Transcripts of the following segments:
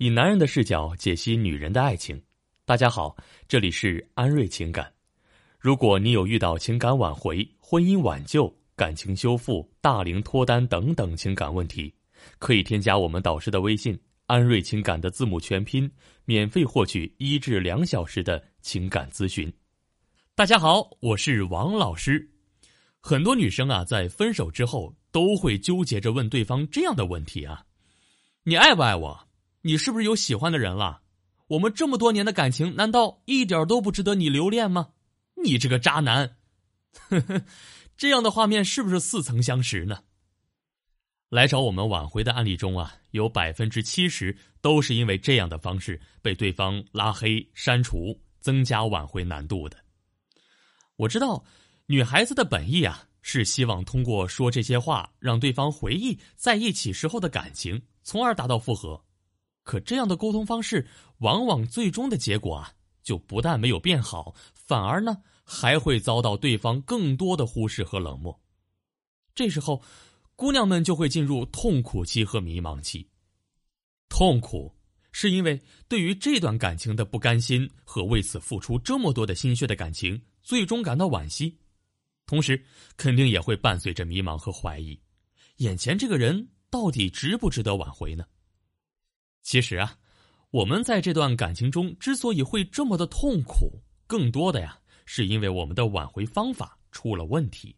以男人的视角解析女人的爱情。大家好，这里是安瑞情感。如果你有遇到情感挽回、婚姻挽救、感情修复、大龄脱单等等情感问题，可以添加我们导师的微信“安瑞情感”的字母全拼，免费获取一至两小时的情感咨询。大家好，我是王老师。很多女生啊，在分手之后都会纠结着问对方这样的问题啊：“你爱不爱我？你是不是有喜欢的人了？我们这么多年的感情，难道一点都不值得你留恋吗？你这个渣男！”呵呵，这样的画面是不是似曾相识呢？来找我们挽回的案例中啊，有百分之七十都是因为这样的方式被对方拉黑、删除，增加挽回难度的。我知道，女孩子的本意啊，是希望通过说这些话，让对方回忆在一起时候的感情，从而达到复合。可这样的沟通方式，往往最终的结果啊，就不但没有变好，反而呢，还会遭到对方更多的忽视和冷漠。这时候，姑娘们就会进入痛苦期和迷茫期。痛苦是因为对于这段感情的不甘心和为此付出这么多的心血的感情。最终感到惋惜，同时肯定也会伴随着迷茫和怀疑：眼前这个人到底值不值得挽回呢？其实啊，我们在这段感情中之所以会这么的痛苦，更多的呀，是因为我们的挽回方法出了问题。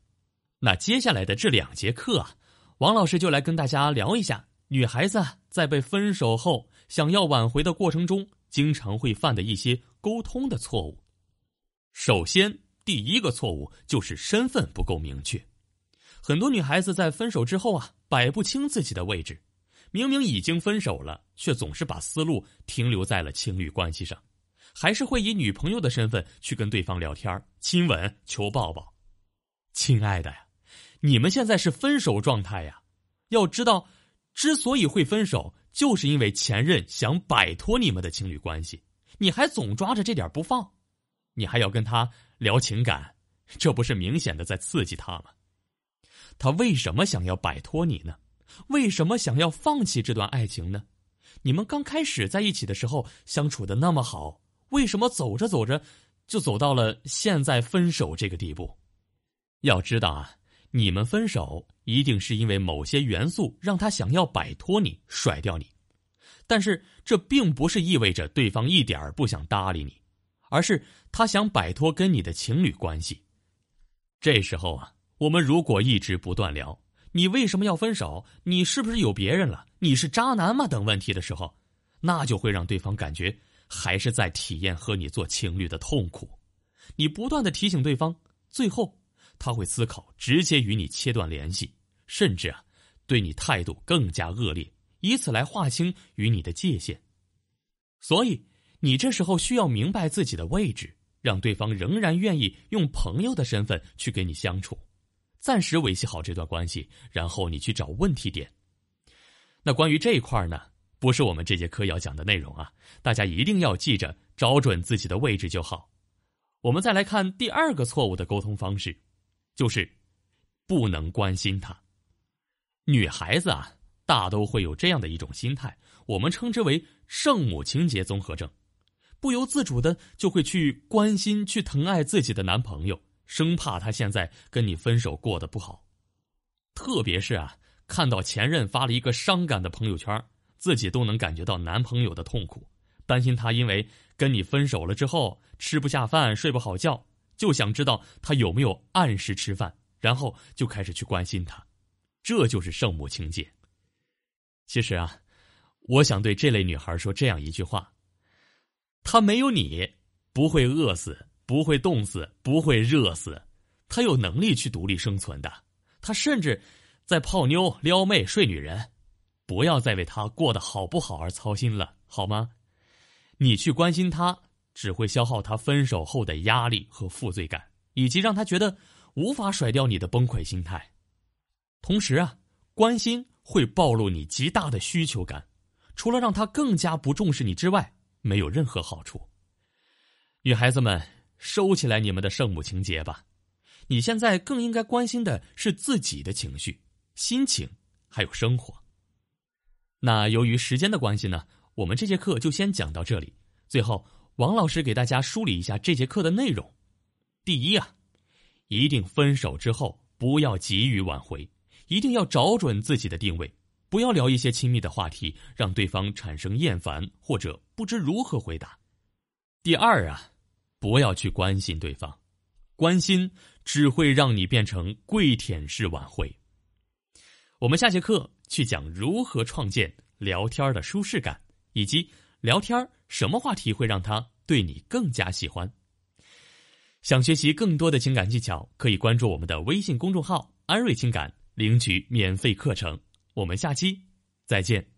那接下来的这两节课啊，王老师就来跟大家聊一下女孩子在被分手后想要挽回的过程中，经常会犯的一些沟通的错误。首先，第一个错误就是身份不够明确。很多女孩子在分手之后啊，摆不清自己的位置。明明已经分手了，却总是把思路停留在了情侣关系上，还是会以女朋友的身份去跟对方聊天、亲吻、求抱抱。亲爱的呀，你们现在是分手状态呀。要知道，之所以会分手，就是因为前任想摆脱你们的情侣关系，你还总抓着这点不放。你还要跟他聊情感，这不是明显的在刺激他吗？他为什么想要摆脱你呢？为什么想要放弃这段爱情呢？你们刚开始在一起的时候相处的那么好，为什么走着走着就走到了现在分手这个地步？要知道啊，你们分手一定是因为某些元素让他想要摆脱你、甩掉你，但是这并不是意味着对方一点儿不想搭理你。而是他想摆脱跟你的情侣关系。这时候啊，我们如果一直不断聊你为什么要分手，你是不是有别人了，你是渣男吗等问题的时候，那就会让对方感觉还是在体验和你做情侣的痛苦。你不断的提醒对方，最后他会思考直接与你切断联系，甚至啊，对你态度更加恶劣，以此来划清与你的界限。所以。你这时候需要明白自己的位置，让对方仍然愿意用朋友的身份去跟你相处，暂时维系好这段关系，然后你去找问题点。那关于这一块呢，不是我们这节课要讲的内容啊，大家一定要记着找准自己的位置就好。我们再来看第二个错误的沟通方式，就是不能关心他。女孩子啊，大都会有这样的一种心态，我们称之为圣母情节综合症。不由自主的就会去关心、去疼爱自己的男朋友，生怕他现在跟你分手过得不好。特别是啊，看到前任发了一个伤感的朋友圈，自己都能感觉到男朋友的痛苦，担心他因为跟你分手了之后吃不下饭、睡不好觉，就想知道他有没有按时吃饭，然后就开始去关心他。这就是圣母情节。其实啊，我想对这类女孩说这样一句话。他没有你，不会饿死，不会冻死，不会热死，他有能力去独立生存的。他甚至在泡妞、撩妹、睡女人，不要再为他过得好不好而操心了，好吗？你去关心他，只会消耗他分手后的压力和负罪感，以及让他觉得无法甩掉你的崩溃心态。同时啊，关心会暴露你极大的需求感，除了让他更加不重视你之外。没有任何好处。女孩子们，收起来你们的圣母情节吧。你现在更应该关心的是自己的情绪、心情，还有生活。那由于时间的关系呢，我们这节课就先讲到这里。最后，王老师给大家梳理一下这节课的内容。第一啊，一定分手之后不要急于挽回，一定要找准自己的定位，不要聊一些亲密的话题，让对方产生厌烦或者不知如何回答。第二啊，不要去关心对方，关心只会让你变成跪舔式挽回。我们下节课去讲如何创建聊天的舒适感，以及聊天什么话题会让他对你更加喜欢。想学习更多的情感技巧，可以关注我们的微信公众号“安瑞情感”，领取免费课程。我们下期再见。